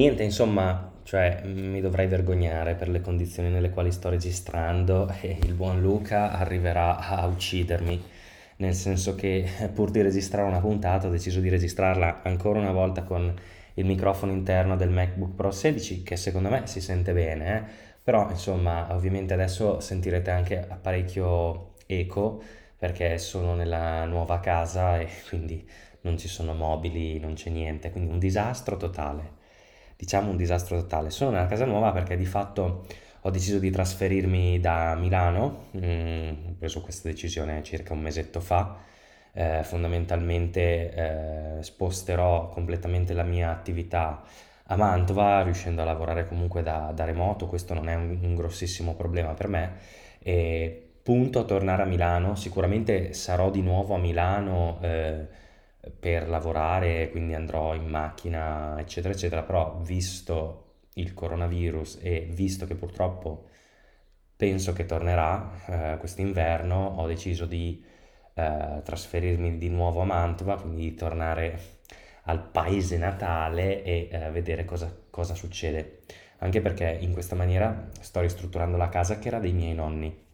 Niente, insomma, cioè mi dovrei vergognare per le condizioni nelle quali sto registrando e il buon Luca arriverà a uccidermi, nel senso che pur di registrare una puntata ho deciso di registrarla ancora una volta con il microfono interno del MacBook Pro 16 che secondo me si sente bene, eh? però insomma ovviamente adesso sentirete anche parecchio eco perché sono nella nuova casa e quindi non ci sono mobili, non c'è niente, quindi un disastro totale diciamo un disastro totale. Sono nella casa nuova perché di fatto ho deciso di trasferirmi da Milano, mm, ho preso questa decisione circa un mesetto fa, eh, fondamentalmente eh, sposterò completamente la mia attività a Mantova, riuscendo a lavorare comunque da, da remoto, questo non è un, un, grossissimo problema per me, e punto a tornare a Milano, sicuramente sarò di nuovo a Milano. Eh, per lavorare, quindi andrò in macchina, eccetera, eccetera, però visto il coronavirus e visto che purtroppo penso che tornerà eh, quest'inverno, ho deciso di eh, trasferirmi di nuovo a Mantova, quindi di tornare al paese natale e eh, vedere cosa, cosa succede. Anche perché in questa maniera sto ristrutturando la casa che era dei miei nonni.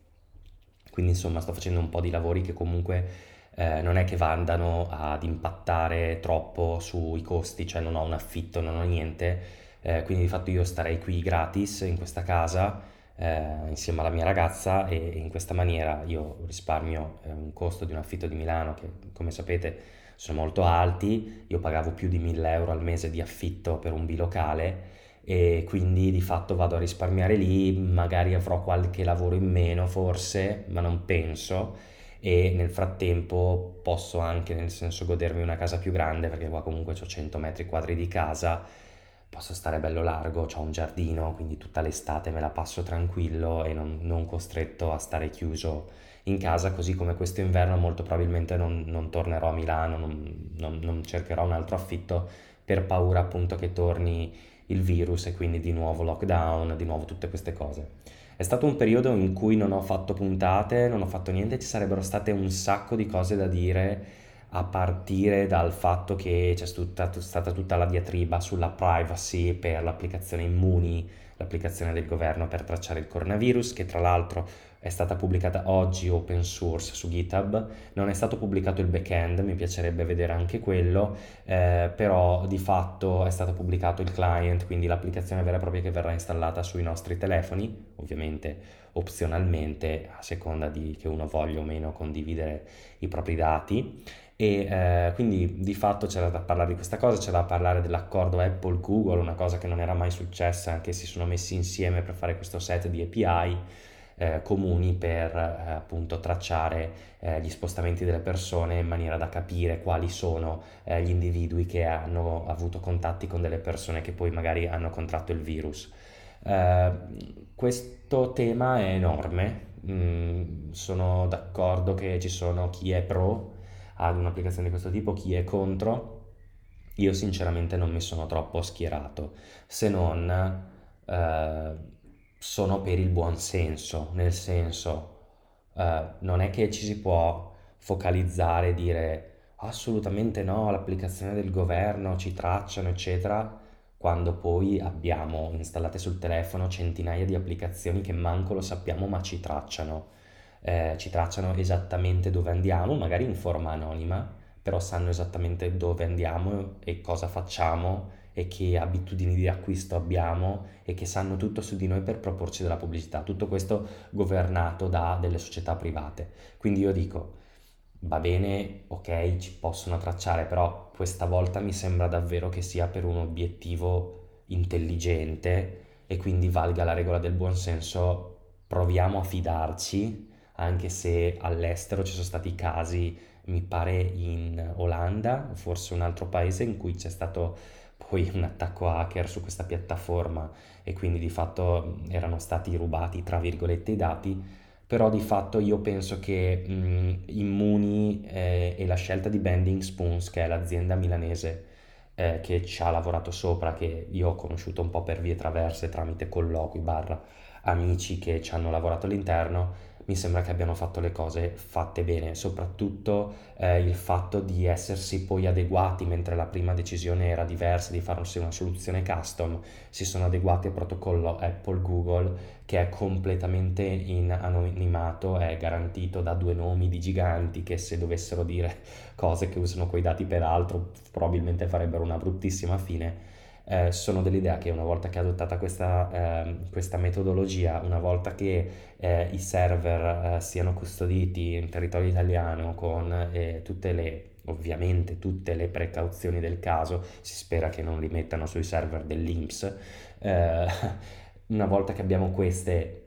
Quindi insomma sto facendo un po' di lavori che comunque eh, non è che vadano ad impattare troppo sui costi, cioè non ho un affitto, non ho niente, eh, quindi di fatto io starei qui gratis in questa casa eh, insieme alla mia ragazza e in questa maniera io risparmio eh, un costo di un affitto di Milano che come sapete sono molto alti, io pagavo più di 1000 euro al mese di affitto per un bilocale e quindi di fatto vado a risparmiare lì, magari avrò qualche lavoro in meno forse, ma non penso e nel frattempo posso anche nel senso godermi una casa più grande perché qua comunque ho 100 metri quadri di casa posso stare bello largo, ho un giardino quindi tutta l'estate me la passo tranquillo e non, non costretto a stare chiuso in casa così come questo inverno molto probabilmente non, non tornerò a Milano non, non cercherò un altro affitto per paura appunto che torni il virus e quindi di nuovo lockdown, di nuovo tutte queste cose. È stato un periodo in cui non ho fatto puntate, non ho fatto niente, ci sarebbero state un sacco di cose da dire a partire dal fatto che c'è stata, stata tutta la diatriba sulla privacy per l'applicazione Immuni, l'applicazione del governo per tracciare il coronavirus, che tra l'altro è stata pubblicata oggi open source su GitHub, non è stato pubblicato il backend, mi piacerebbe vedere anche quello, eh, però di fatto è stato pubblicato il client, quindi l'applicazione vera e propria che verrà installata sui nostri telefoni, ovviamente opzionalmente a seconda di che uno voglia o meno condividere i propri dati e eh, quindi di fatto c'era da parlare di questa cosa, c'era da parlare dell'accordo Apple-Google, una cosa che non era mai successa, anche si sono messi insieme per fare questo set di API eh, comuni per eh, appunto tracciare eh, gli spostamenti delle persone in maniera da capire quali sono eh, gli individui che hanno avuto contatti con delle persone che poi magari hanno contratto il virus. Eh, questo tema è enorme, mm, sono d'accordo che ci sono chi è pro ad un'applicazione di questo tipo, chi è contro. Io sinceramente non mi sono troppo schierato, se non eh, sono per il buon senso, nel senso eh, non è che ci si può focalizzare e dire assolutamente no, l'applicazione del governo ci tracciano, eccetera, quando poi abbiamo installate sul telefono centinaia di applicazioni che manco lo sappiamo ma ci tracciano. Eh, ci tracciano esattamente dove andiamo, magari in forma anonima, però sanno esattamente dove andiamo e cosa facciamo e che abitudini di acquisto abbiamo e che sanno tutto su di noi per proporci della pubblicità. Tutto questo governato da delle società private. Quindi io dico, va bene, ok, ci possono tracciare, però questa volta mi sembra davvero che sia per un obiettivo intelligente e quindi valga la regola del buonsenso, proviamo a fidarci, anche se all'estero ci sono stati casi, mi pare in Olanda, forse un altro paese in cui c'è stato poi un attacco hacker su questa piattaforma e quindi di fatto erano stati rubati tra virgolette i dati, però di fatto io penso che mh, Immuni eh, e la scelta di Bending Spoons, che è l'azienda milanese eh, che ci ha lavorato sopra, che io ho conosciuto un po' per vie traverse tramite colloqui barra amici che ci hanno lavorato all'interno, mi sembra che abbiano fatto le cose fatte bene, soprattutto eh, il fatto di essersi poi adeguati mentre la prima decisione era diversa di farsi una soluzione custom, si sono adeguati al protocollo Apple Google che è completamente in anonimato, è garantito da due nomi di giganti che se dovessero dire cose che usano quei dati per altro probabilmente farebbero una bruttissima fine eh, sono dell'idea che una volta che è adottata questa, eh, questa metodologia, una volta che eh, i server eh, siano custoditi in territorio italiano con eh, tutte le ovviamente tutte le precauzioni del caso, si spera che non li mettano sui server dell'INPS, eh, una volta che abbiamo queste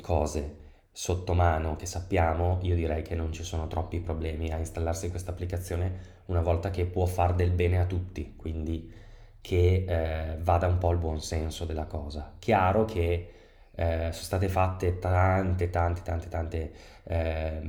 cose sotto mano che sappiamo, io direi che non ci sono troppi problemi a installarsi questa applicazione una volta che può far del bene a tutti, quindi che eh, vada un po' il buon senso della cosa. Chiaro che eh, sono state fatte tante, tante, tante, tante eh,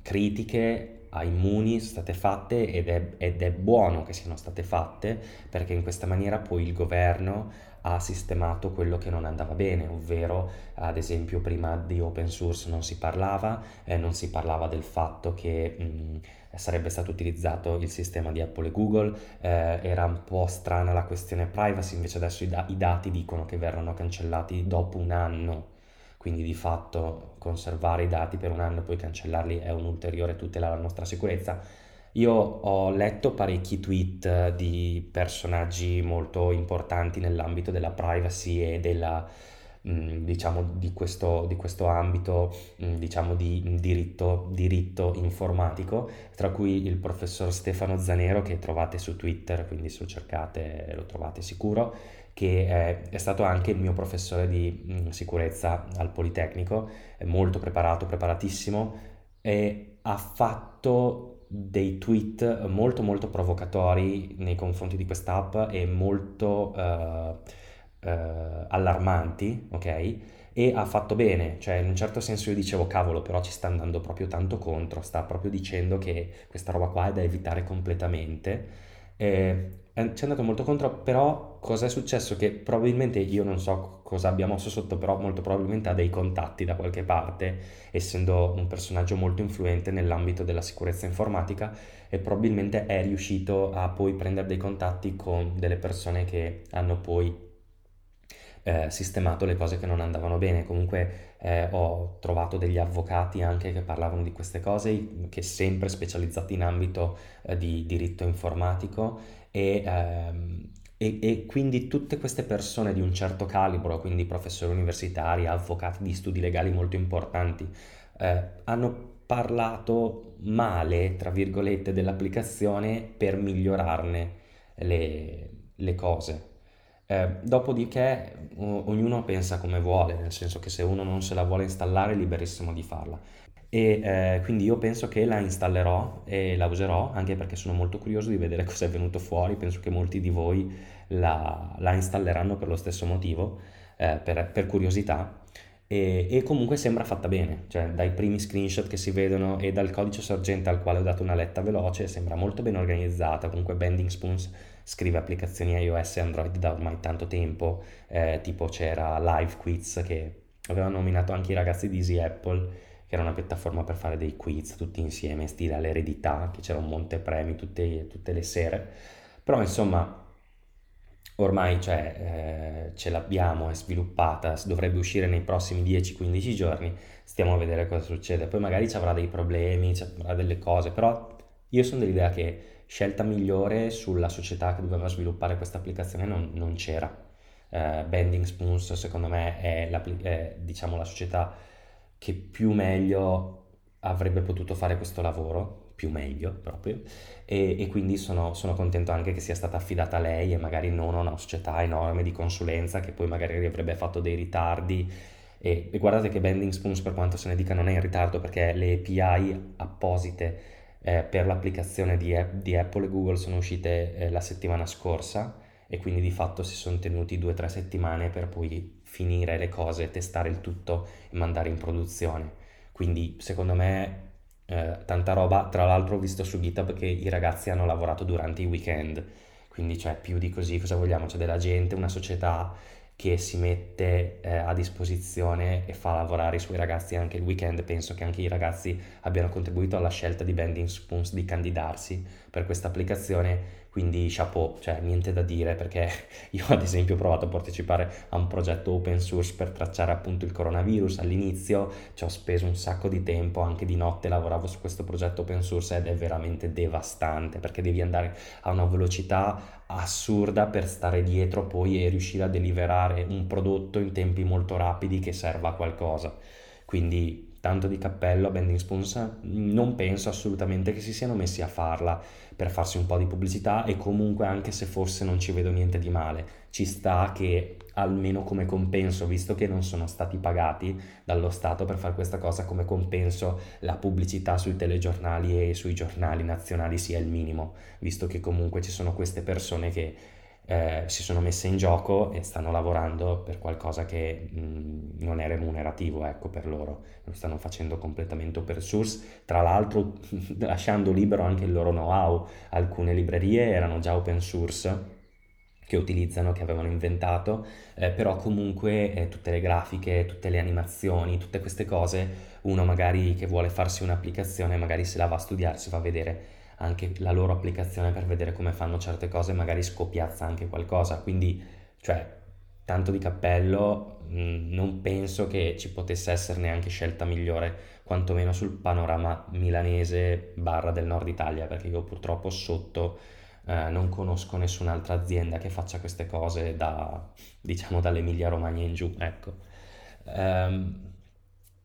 critiche ai Muni, sono state fatte ed è, ed è buono che siano state fatte perché in questa maniera poi il governo ha sistemato quello che non andava bene, ovvero ad esempio prima di open source non si parlava, eh, non si parlava del fatto che mh, sarebbe stato utilizzato il sistema di Apple e Google, eh, era un po' strana la questione privacy, invece adesso i, da- i dati dicono che verranno cancellati dopo un anno, quindi di fatto conservare i dati per un anno e poi cancellarli è un'ulteriore tutela alla nostra sicurezza. Io ho letto parecchi tweet di personaggi molto importanti nell'ambito della privacy e della Mm, diciamo, di questo, di questo ambito mm, diciamo, di diritto, diritto informatico, tra cui il professor Stefano Zanero che trovate su Twitter, quindi se lo cercate lo trovate sicuro, che è, è stato anche il mio professore di mm, sicurezza al Politecnico, è molto preparato, preparatissimo e ha fatto dei tweet molto molto provocatori nei confronti di quest'app e molto... Uh, eh, allarmanti, ok? E ha fatto bene, cioè in un certo senso io dicevo cavolo, però ci sta andando proprio tanto contro, sta proprio dicendo che questa roba qua è da evitare completamente. Eh, ci è andato molto contro, però cosa è successo? Che probabilmente io non so cosa abbia mosso sotto, però molto probabilmente ha dei contatti da qualche parte, essendo un personaggio molto influente nell'ambito della sicurezza informatica e probabilmente è riuscito a poi prendere dei contatti con delle persone che hanno poi eh, sistemato le cose che non andavano bene. Comunque eh, ho trovato degli avvocati anche che parlavano di queste cose, che sempre specializzati in ambito eh, di diritto informatico e, ehm, e, e, quindi tutte queste persone di un certo calibro, quindi professori universitari, avvocati di studi legali molto importanti, eh, hanno parlato male, tra virgolette, dell'applicazione per migliorarne le, le cose. Eh, dopodiché o- ognuno pensa come vuole, nel senso che se uno non se la vuole installare è liberissimo di farla. E eh, quindi io penso che la installerò e la userò anche perché sono molto curioso di vedere cosa è venuto fuori. Penso che molti di voi la, la installeranno per lo stesso motivo, eh, per, per, curiosità. E, e, comunque sembra fatta bene, cioè dai primi screenshot che si vedono e dal codice sorgente al quale ho dato una letta veloce, sembra molto ben organizzata. Comunque Bending Spoons scrive applicazioni iOS e Android da ormai tanto tempo, eh, tipo c'era Live Quiz che aveva nominato anche i ragazzi di Easy Apple, che era una piattaforma per fare dei quiz tutti insieme, stile all'eredità, che c'era un monte premi tutte, tutte le sere. Però insomma, ormai cioè, eh, ce l'abbiamo, è sviluppata, dovrebbe uscire nei prossimi 10-15 giorni, stiamo a vedere cosa succede. Poi magari ci avrà dei problemi, ci avrà delle cose, però io sono dell'idea che scelta migliore sulla società che doveva sviluppare questa applicazione non, non c'era. Uh, Bending Spoons secondo me è, è diciamo, la società che più meglio avrebbe potuto fare questo lavoro, più meglio proprio, e, e quindi sono, sono, contento anche che sia stata affidata a lei e magari non a una società enorme di consulenza che poi magari avrebbe fatto dei ritardi. E, e guardate che Bending Spoons per quanto se ne dica non è in ritardo perché le API apposite eh, per l'applicazione di, di, Apple e Google sono uscite eh, la settimana scorsa e quindi di fatto si sono tenuti due o tre settimane per poi finire le cose, testare il tutto e mandare in produzione. Quindi secondo me eh, tanta roba, tra l'altro ho visto su GitHub che i ragazzi hanno lavorato durante i weekend, quindi cioè più di così cosa vogliamo? C'è della gente, una società che si mette eh, a disposizione e fa lavorare i suoi ragazzi anche il weekend. Penso che anche i ragazzi abbiano contribuito alla scelta di Bending Spoons di candidarsi per questa applicazione quindi chapeau, cioè niente da dire perché io ad esempio ho provato a partecipare a un progetto open source per tracciare appunto il coronavirus all'inizio, ci ho speso un sacco di tempo, anche di notte lavoravo su questo progetto open source ed è veramente devastante perché devi andare a una velocità assurda per stare dietro poi e riuscire a deliverare un prodotto in tempi molto rapidi che serva a qualcosa. Quindi tanto di cappello a Bending Spoons, non penso assolutamente che si siano messi a farla per farsi un po' di pubblicità e comunque anche se forse non ci vedo niente di male, ci sta che almeno come compenso, visto che non sono stati pagati dallo Stato per fare questa cosa, come compenso la pubblicità sui telegiornali e sui giornali nazionali sia il minimo, visto che comunque ci sono queste persone che eh, si sono messe in gioco e stanno lavorando per qualcosa che mh, non è remunerativo ecco, per loro, lo stanno facendo completamente open source, tra l'altro lasciando libero anche il loro know-how, alcune librerie erano già open source che utilizzano, che avevano inventato, eh, però comunque eh, tutte le grafiche, tutte le animazioni, tutte queste cose, uno magari che vuole farsi un'applicazione, magari se la va a studiare, si va a vedere anche la loro applicazione per vedere come fanno certe cose, magari scopiazza anche qualcosa. Quindi, cioè, tanto di cappello, mh, mm, non penso che ci potesse essere neanche scelta migliore, quantomeno sul panorama milanese barra del nord Italia, perché io purtroppo sotto eh, non conosco nessun'altra azienda che faccia queste cose da, diciamo, dall'Emilia Romagna in giù, ecco. Um,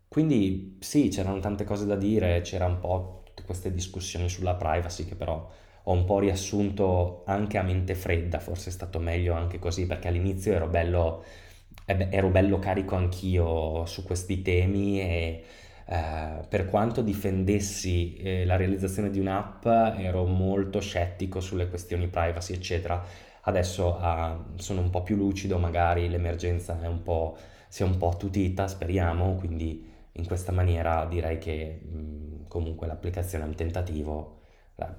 quindi sì, c'erano tante cose da dire, c'era un po' queste discussioni sulla privacy che però ho un po' riassunto anche a mente fredda, forse è stato meglio anche così perché all'inizio ero bello, ero bello carico anch'io su questi temi e eh, per quanto difendessi eh, la realizzazione di un'app ero molto scettico sulle questioni privacy eccetera. Adesso eh, sono un po' più lucido, magari l'emergenza è un po', si è un po' attutita, speriamo, quindi in questa maniera direi che mh, comunque l'applicazione è un tentativo,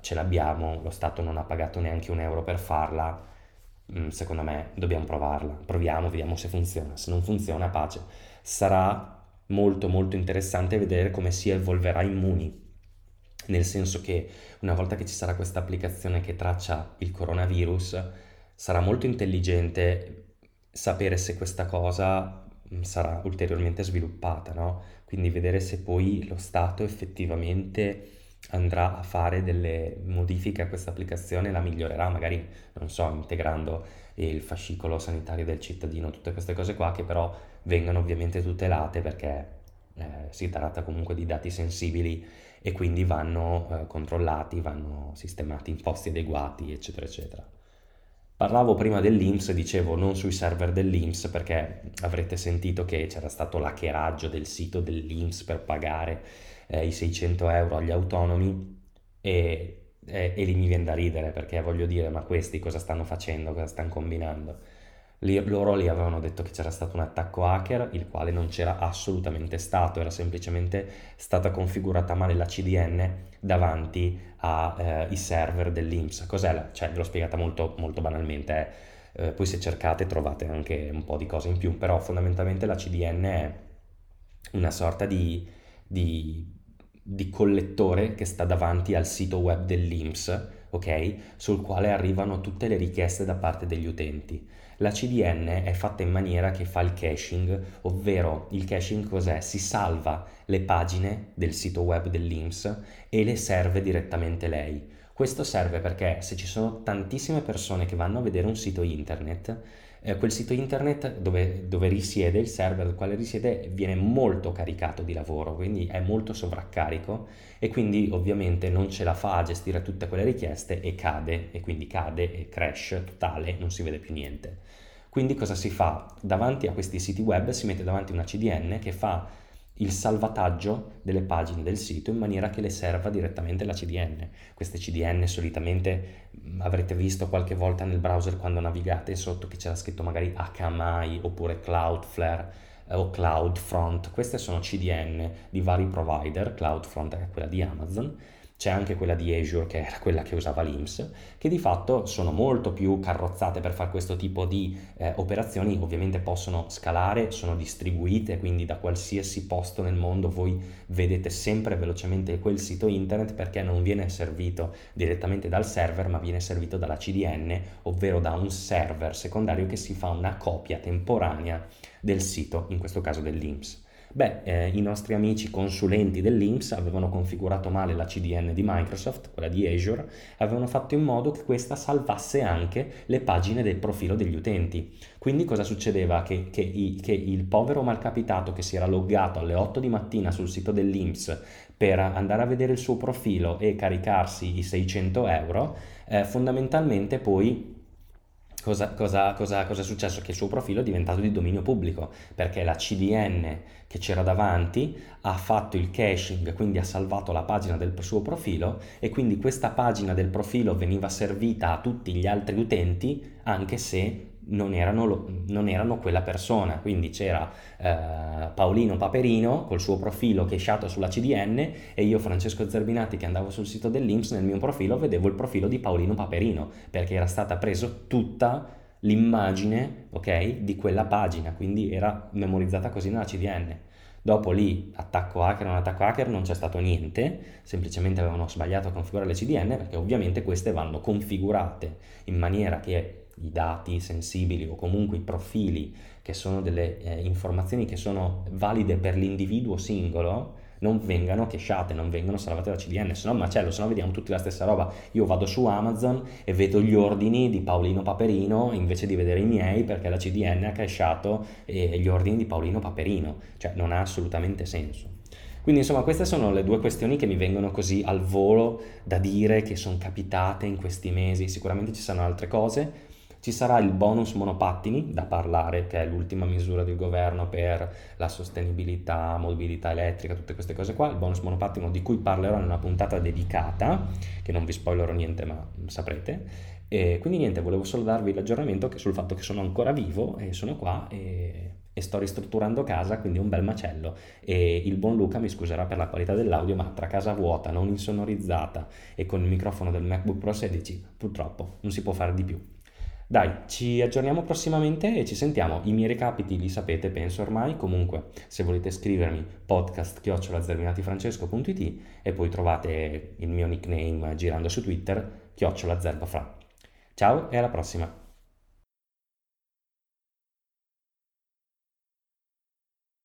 ce l'abbiamo, lo Stato non ha pagato neanche un euro per farla, mh, secondo me dobbiamo provarla, proviamo, vediamo se funziona, se non funziona pace. Sarà molto molto interessante vedere come si evolverà Immuni, nel senso che una volta che ci sarà questa applicazione che traccia il coronavirus, sarà molto intelligente sapere se questa cosa sarà ulteriormente sviluppata, no? Quindi vedere se poi lo Stato effettivamente andrà a fare delle modifiche a questa applicazione, la migliorerà, magari, non so, integrando il fascicolo sanitario del cittadino, tutte queste cose qua che però vengono ovviamente tutelate perché eh, si tratta comunque di dati sensibili e quindi vanno eh, controllati, vanno sistemati in posti adeguati, eccetera, eccetera. Parlavo prima dell'Inps, dicevo non sui server dell'Inps perché avrete sentito che c'era stato l'hackeraggio del sito dell'Inps per pagare eh, i 600 euro agli autonomi e, e, e lì mi viene da ridere perché voglio dire ma questi cosa stanno facendo, cosa stanno combinando? Loro lì avevano detto che c'era stato un attacco hacker, il quale non c'era assolutamente stato, era semplicemente stata configurata male la CDN davanti ai eh, server dell'Inps. Cos'è? La, cioè, ve l'ho spiegata molto, molto banalmente, eh. Eh, poi se cercate trovate anche un po' di cose in più, però fondamentalmente la CDN è una sorta di, di, di collettore che sta davanti al sito web dell'Inps, ok? Sul quale arrivano tutte le richieste da parte degli utenti. La CDN è fatta in maniera che fa il caching, ovvero il caching cos'è? Si salva le pagine del sito web dell'IMS e le serve direttamente lei. Questo serve perché se ci sono tantissime persone che vanno a vedere un sito internet, eh, quel sito internet dove, dove, risiede il server, quale risiede, viene molto caricato di lavoro, quindi è molto sovraccarico e quindi ovviamente non ce la fa a gestire tutte quelle richieste e cade, e quindi cade e crash totale, non si vede più niente. Quindi cosa si fa? Davanti a questi siti web si mette davanti una CDN che fa il salvataggio delle pagine del sito in maniera che le serva direttamente la CDN. Queste CDN solitamente mm, avrete visto qualche volta nel browser quando navigate sotto che c'era scritto magari HMI oppure Cloudflare eh, o CloudFront. Queste sono CDN di vari provider, CloudFront è quella di Amazon c'è anche quella di Azure che era quella che usava l'IMS, che di fatto sono molto più carrozzate per fare questo tipo di eh, operazioni, ovviamente possono scalare, sono distribuite, quindi da qualsiasi posto nel mondo voi vedete sempre velocemente quel sito internet perché non viene servito direttamente dal server, ma viene servito dalla CDN, ovvero da un server secondario che si fa una copia temporanea del sito, in questo caso dell'IMS. Beh, eh, i nostri amici consulenti dell'INPS avevano configurato male la CDN di Microsoft, quella di Azure, avevano fatto in modo che questa salvasse anche le pagine del profilo degli utenti. Quindi cosa succedeva? Che, che, i, che il povero malcapitato che si era loggato alle 8 di mattina sul sito dell'INPS per andare a vedere il suo profilo e caricarsi i 600 euro, eh, fondamentalmente poi Cosa, cosa, cosa, cosa, è successo? Che il suo profilo è diventato di dominio pubblico perché la CDN che c'era davanti ha fatto il caching, quindi ha salvato la pagina del suo profilo e quindi questa pagina del profilo veniva servita a tutti gli altri utenti anche se non erano, non erano quella persona, quindi c'era eh, Paolino Paperino col suo profilo chesciato sulla CDN e io Francesco Zerbinati che andavo sul sito dell'Inps nel mio profilo vedevo il profilo di Paolino Paperino perché era stata presa tutta l'immagine ok, di quella pagina, quindi era memorizzata così nella CDN. Dopo lì, attacco hacker, non attacco hacker, non c'è stato niente, semplicemente avevano sbagliato a configurare le CDN perché ovviamente queste vanno configurate in maniera che i dati sensibili o comunque i profili che sono delle eh, informazioni che sono valide per l'individuo singolo non vengano cachate, non vengono salvate da CDN, se no macello, se no vediamo tutti la stessa roba. Io vado su Amazon e vedo gli ordini di Paolino Paperino invece di vedere i miei perché la CDN ha cachato eh, gli ordini di Paolino Paperino, cioè non ha assolutamente senso. Quindi insomma queste sono le due questioni che mi vengono così al volo da dire che sono capitate in questi mesi, sicuramente ci saranno altre cose, ci sarà il bonus monopattini da parlare, che è l'ultima misura del governo per la sostenibilità, mobilità elettrica, tutte queste cose qua. Il bonus monopattino di cui parlerò in una puntata dedicata, che non vi spoilerò niente ma saprete. E quindi niente, volevo solo darvi l'aggiornamento sul fatto che sono ancora vivo e sono qua e, e sto ristrutturando casa, quindi un bel macello. E il buon Luca mi scuserà per la qualità dell'audio, ma tra casa vuota, non insonorizzata e con il microfono del MacBook Pro 16, purtroppo non si può fare di più. Dai, ci aggiorniamo prossimamente e ci sentiamo. I miei recapiti li sapete, penso ormai. Comunque, se volete scrivermi podcast chiocciolazerminatifrancesco.it e poi trovate il mio nickname girando su Twitter, chiocciolazerbafra. Ciao e alla prossima!